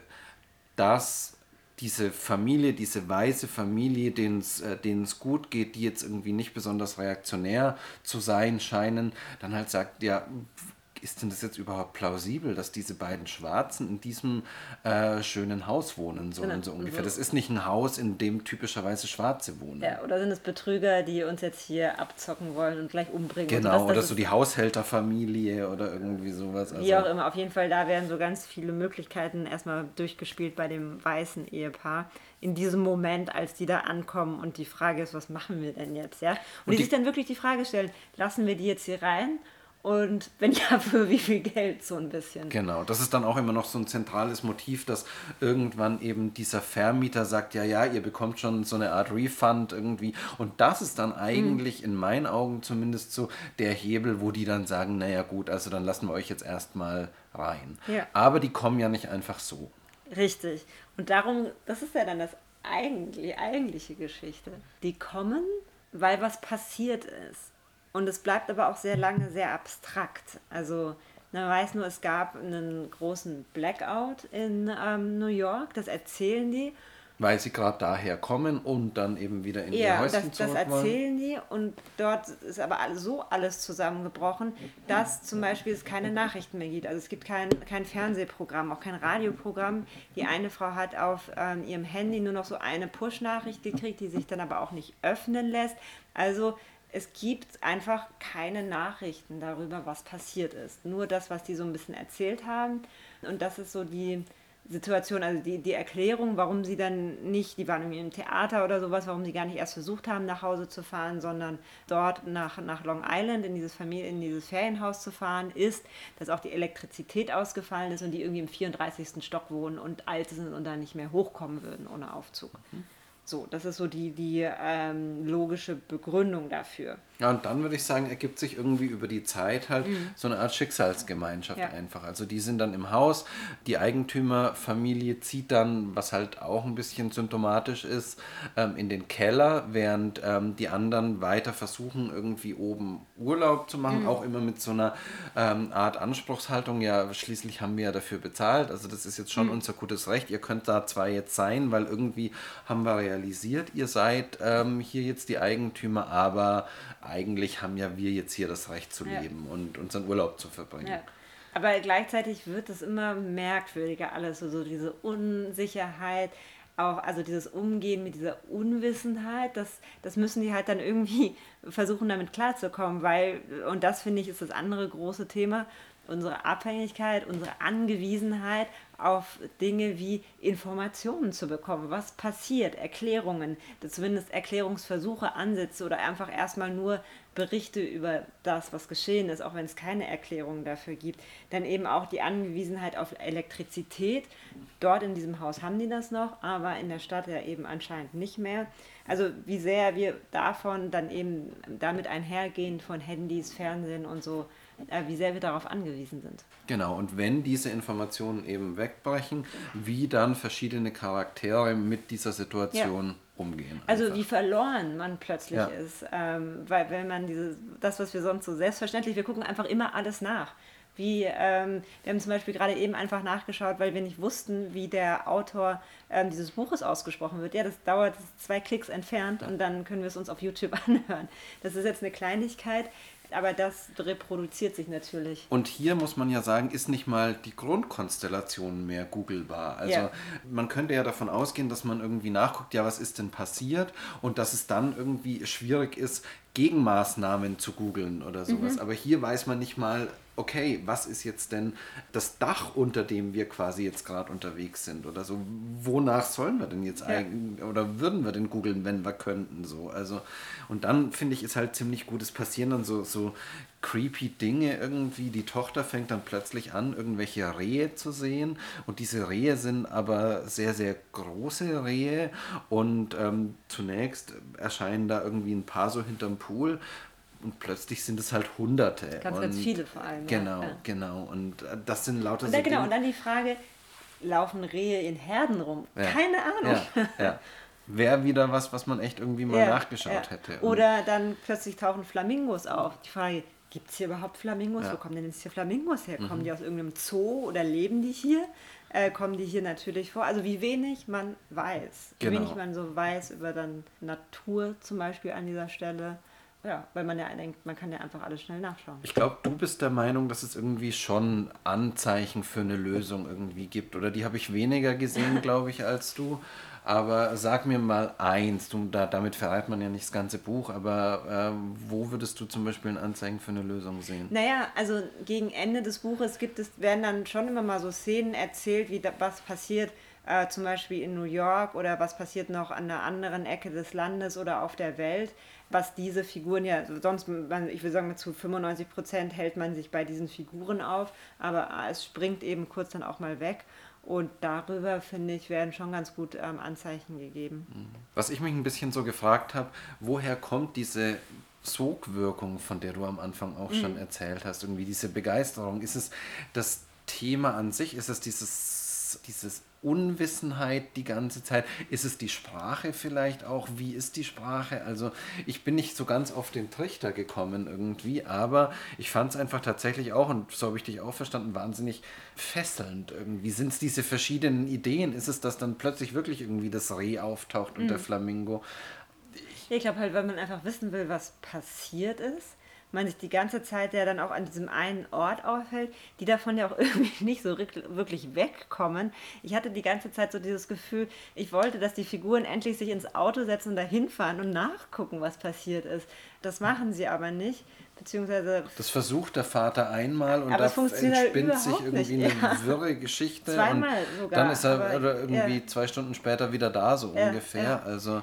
dass diese Familie, diese weiße Familie, denen es äh, gut geht, die jetzt irgendwie nicht besonders reaktionär zu sein scheinen, dann halt sagt, ja, ist denn das jetzt überhaupt plausibel, dass diese beiden Schwarzen in diesem äh, schönen Haus wohnen sollen, genau. so ungefähr? Das ist nicht ein Haus, in dem typischerweise Schwarze wohnen. Ja, oder sind es Betrüger, die uns jetzt hier abzocken wollen und gleich umbringen? Genau, das oder so die Haushälterfamilie oder irgendwie sowas. Also wie auch immer, auf jeden Fall, da werden so ganz viele Möglichkeiten erstmal durchgespielt bei dem weißen Ehepaar in diesem Moment, als die da ankommen und die Frage ist, was machen wir denn jetzt, ja? Und, und die, die sich dann wirklich die Frage stellen, lassen wir die jetzt hier rein und wenn ja, für wie viel Geld so ein bisschen. Genau, das ist dann auch immer noch so ein zentrales Motiv, dass irgendwann eben dieser Vermieter sagt, ja, ja, ihr bekommt schon so eine Art Refund irgendwie. Und das ist dann eigentlich mhm. in meinen Augen zumindest so der Hebel, wo die dann sagen, naja gut, also dann lassen wir euch jetzt erstmal rein. Ja. Aber die kommen ja nicht einfach so. Richtig. Und darum, das ist ja dann das eigentlich, eigentliche Geschichte. Die kommen, weil was passiert ist. Und es bleibt aber auch sehr lange sehr abstrakt. Also man weiß nur, es gab einen großen Blackout in ähm, New York, das erzählen die. weil sie gerade daher kommen und dann eben wieder in ihr Ja, Häuschen das, das zurück wollen. erzählen die und dort ist aber so alles zusammengebrochen, dass zum Beispiel es keine Nachrichten mehr gibt. Also es gibt kein, kein Fernsehprogramm, auch kein Radioprogramm. Die eine Frau hat auf ähm, ihrem Handy nur noch so eine Push-Nachricht gekriegt, die sich dann aber auch nicht öffnen lässt. Also es gibt einfach keine Nachrichten darüber, was passiert ist. Nur das, was die so ein bisschen erzählt haben. Und das ist so die Situation, also die, die Erklärung, warum sie dann nicht, die waren irgendwie im Theater oder sowas, warum sie gar nicht erst versucht haben, nach Hause zu fahren, sondern dort nach, nach Long Island in dieses, Familie, in dieses Ferienhaus zu fahren, ist, dass auch die Elektrizität ausgefallen ist und die irgendwie im 34. Stock wohnen und alt sind und dann nicht mehr hochkommen würden ohne Aufzug. So, das ist so die, die ähm, logische Begründung dafür. Ja, und dann würde ich sagen, ergibt sich irgendwie über die Zeit halt so eine Art Schicksalsgemeinschaft Ja. einfach. Also die sind dann im Haus, die Eigentümerfamilie zieht dann, was halt auch ein bisschen symptomatisch ist, ähm, in den Keller, während ähm, die anderen weiter versuchen, irgendwie oben Urlaub zu machen, auch immer mit so einer ähm, Art Anspruchshaltung. Ja, schließlich haben wir ja dafür bezahlt. Also das ist jetzt schon unser gutes Recht. Ihr könnt da zwar jetzt sein, weil irgendwie haben wir realisiert, ihr seid ähm, hier jetzt die Eigentümer, aber eigentlich haben ja wir jetzt hier das Recht zu Ja. leben und unseren Urlaub zu verbringen. Ja. Aber gleichzeitig wird es immer merkwürdiger alles, so, so diese Unsicherheit, auch also dieses Umgehen mit dieser Unwissenheit, das, das müssen die halt dann irgendwie versuchen damit klarzukommen, weil, und das finde ich ist das andere große Thema, unsere Abhängigkeit, unsere Angewiesenheit auf Dinge wie Informationen zu bekommen. Was passiert? Erklärungen, zumindest Erklärungsversuche, Ansätze oder einfach erstmal nur Berichte über das, was geschehen ist, auch wenn es keine Erklärung dafür gibt. Dann eben auch die Angewiesenheit auf Elektrizität. Dort in diesem Haus haben die das noch, aber in der Stadt ja eben anscheinend nicht mehr. Also wie sehr wir davon dann eben damit einhergehend von Handys, Fernsehen und so, wie sehr wir darauf angewiesen sind. Genau, und wenn diese Informationen eben wegbrechen, wie dann verschiedene Charaktere mit dieser Situation umgehen. Also einfach. wie verloren man plötzlich Ja. ist, ähm, weil wenn man diese, das, was wir sonst so selbstverständlich, wir gucken einfach immer alles nach. Wie, ähm, wir haben zum Beispiel gerade eben einfach nachgeschaut, weil wir nicht wussten, wie der Autor ähm, dieses Buches ausgesprochen wird. Ja, das dauert zwei Klicks entfernt und dann können wir es uns auf YouTube anhören. Das ist jetzt eine Kleinigkeit, aber das reproduziert sich natürlich. Und hier muss man ja sagen, ist nicht mal die Grundkonstellation mehr googelbar. Also Ja. man könnte ja davon ausgehen, dass man irgendwie nachguckt, ja, was ist denn passiert und dass es dann irgendwie schwierig ist, Gegenmaßnahmen zu googeln oder sowas. Aber hier weiß man nicht mal, okay, was ist jetzt denn das Dach, unter dem wir quasi jetzt gerade unterwegs sind oder so? Wonach sollen wir denn jetzt Ja. eigentlich oder würden wir denn googeln, wenn wir könnten so? Also und dann finde ich ist halt ziemlich gut, es passieren dann so so creepy Dinge irgendwie. Die Tochter fängt dann plötzlich an, irgendwelche Rehe zu sehen und diese Rehe sind aber sehr sehr große Rehe und ähm, zunächst erscheinen da irgendwie ein paar so hinterm Pool. Und plötzlich sind es halt Hunderte. Ganz, und ganz viele vor allem, Genau, ja. genau. Und äh, das sind lauter Und so dann, genau, Dinge- und dann die Frage, laufen Rehe in Herden rum? Ja. Keine Ahnung. Ja, ja. Wäre wieder was, was man echt irgendwie mal nachgeschaut hätte. Und Oder dann plötzlich tauchen Flamingos auf. Die Frage, gibt es hier überhaupt Flamingos? Mhm. Wo kommen denn jetzt hier Flamingos her? Kommen die aus irgendeinem Zoo oder leben die hier? Äh, kommen die hier natürlich vor? Also wie wenig man weiß. Wie Genau. wenig man so weiß über dann Natur zum Beispiel an dieser Stelle. Ja, weil man ja denkt, man kann ja einfach alles schnell nachschauen. Ich glaube, du bist der Meinung, dass es irgendwie schon Anzeichen für eine Lösung irgendwie gibt. Oder die habe ich weniger gesehen, glaube ich, als du. Aber sag mir mal eins, du, da, damit verreiht man ja nicht das ganze Buch, aber äh, wo würdest du zum Beispiel ein Anzeichen für eine Lösung sehen? Naja, also gegen Ende des Buches gibt es, werden dann schon immer mal so Szenen erzählt, wie da, was passiert, äh, zum Beispiel in New York oder was passiert noch an einer anderen Ecke des Landes oder auf der Welt, was diese Figuren ja, sonst, man, ich würde sagen, zu 95 Prozent hält man sich bei diesen Figuren auf, aber äh, es springt eben kurz dann auch mal weg. Und darüber, finde ich, werden schon ganz gut ähm, Anzeichen gegeben. Was ich mich ein bisschen so gefragt habe, woher kommt diese Sogwirkung, von der du am Anfang auch schon erzählt hast, irgendwie diese Begeisterung? Ist es das Thema an sich? Ist es dieses dieses, dieses Unwissenheit die ganze Zeit? Ist es die Sprache vielleicht auch? Wie ist die Sprache? Also ich bin nicht so ganz auf den Trichter gekommen irgendwie, aber ich fand es einfach tatsächlich auch, und so habe ich dich auch verstanden, wahnsinnig fesselnd irgendwie. Sind es diese verschiedenen Ideen? Ist es, dass dann plötzlich wirklich irgendwie das Reh auftaucht und mhm. der Flamingo? Ich, ich glaube halt, weil man einfach wissen will, was passiert ist man sich die ganze Zeit ja dann auch an diesem einen Ort aufhält, die davon ja auch irgendwie nicht so wirklich wegkommen. Ich hatte die ganze Zeit so dieses Gefühl, ich wollte, dass die Figuren endlich sich ins Auto setzen und dahin fahren und nachgucken, was passiert ist. Das machen sie aber nicht. Beziehungsweise das versucht der Vater einmal und da entspinnt sich irgendwie nicht. eine wirre Geschichte. Zweimal sogar. Dann ist er aber, irgendwie ja. zwei Stunden später wieder da, so ja, ungefähr. Ja. Also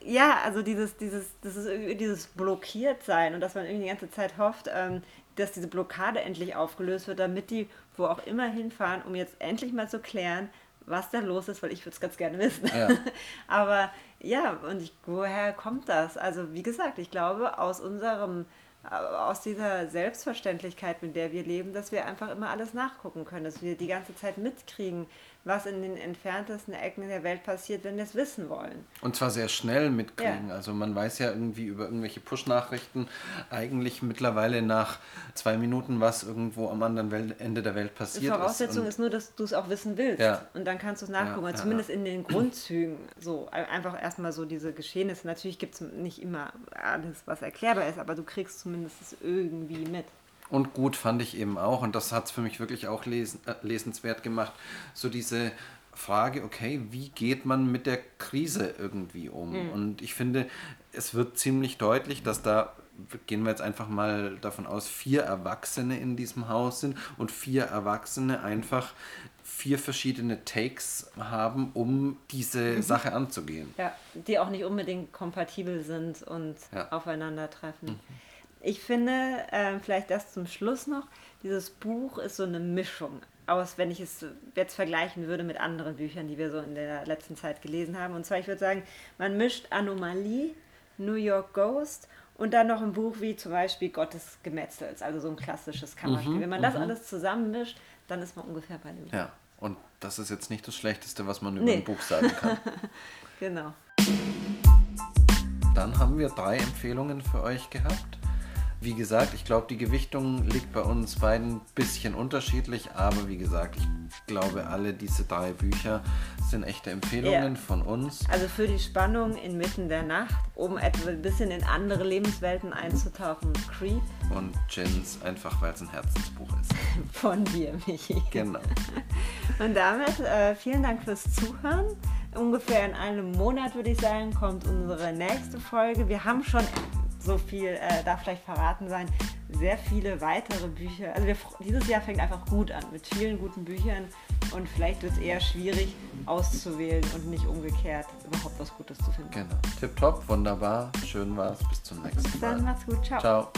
ja, also dieses, dieses, das ist dieses blockiert sein und dass man irgendwie die ganze Zeit hofft, ähm, dass diese Blockade endlich aufgelöst wird, damit die wo auch immer hinfahren, um jetzt endlich mal zu klären, was da los ist, weil ich würde es ganz gerne wissen. Ja. Aber ja, und ich, woher kommt das? Also wie gesagt, ich glaube aus unserem aus dieser Selbstverständlichkeit, mit der wir leben, dass wir einfach immer alles nachgucken können, dass wir die ganze Zeit mitkriegen, was in den entferntesten Ecken der Welt passiert, wenn wir es wissen wollen. Und zwar sehr schnell mitkriegen. Ja. Also man weiß ja irgendwie über irgendwelche Push-Nachrichten eigentlich mittlerweile nach zwei Minuten, was irgendwo am anderen Welt, Ende der Welt passiert Die Voraussetzung ist, ist nur, dass du es auch wissen willst. Ja. Und dann kannst du es nachgucken. Ja, zumindest in den Grundzügen. So einfach erstmal so diese Geschehnisse. Natürlich gibt es nicht immer alles, was erklärbar ist, aber du kriegst zumindest es irgendwie mit. Und gut fand ich eben auch, und das hat es für mich wirklich auch lesen, äh, lesenswert gemacht, so diese Frage, okay, wie geht man mit der Krise irgendwie um? Mhm. Und ich finde, es wird ziemlich deutlich, dass da, gehen wir jetzt einfach mal davon aus, vier Erwachsene in diesem Haus sind und vier Erwachsene einfach vier verschiedene Takes haben, um diese mhm. Sache anzugehen. Ja, die auch nicht unbedingt kompatibel sind und ja. aufeinandertreffen. Mhm. Ich finde, äh, vielleicht das zum Schluss noch, dieses Buch ist so eine Mischung aus, wenn ich es jetzt vergleichen würde mit anderen Büchern, die wir so in der letzten Zeit gelesen haben. Und zwar, ich würde sagen, man mischt Anomalie, New York Ghost und dann noch ein Buch wie zum Beispiel Gottes Gemetzels, also so ein klassisches Kammerspiel. Mhm, wenn man das mhm. alles zusammenmischt, dann ist man ungefähr bei dem Buch. Ja, und das ist jetzt nicht das Schlechteste, was man über nee. ein Buch sagen kann. genau. Dann haben wir drei Empfehlungen für euch gehabt. Wie gesagt, ich glaube, die Gewichtung liegt bei uns beiden ein bisschen unterschiedlich, aber wie gesagt, ich glaube, alle diese drei Bücher sind echte Empfehlungen ja. von uns. Also für die Spannung inmitten der Nacht, um etwa ein bisschen in andere Lebenswelten einzutauchen, Creep. Und Jins, einfach weil es ein Herzensbuch ist. Von dir, Michi. Genau. Und damit äh, vielen Dank fürs Zuhören. Ungefähr in einem Monat, würde ich sagen, kommt unsere nächste Folge. Wir haben schon so viel äh, darf vielleicht verraten sein, sehr viele weitere Bücher. Also wir, dieses Jahr fängt einfach gut an mit vielen guten Büchern und vielleicht wird es eher schwierig auszuwählen und nicht umgekehrt überhaupt was Gutes zu finden. Genau. Tipptopp, wunderbar, schön war's. Bis zum nächsten Mal. Dann macht's gut. Ciao. Ciao.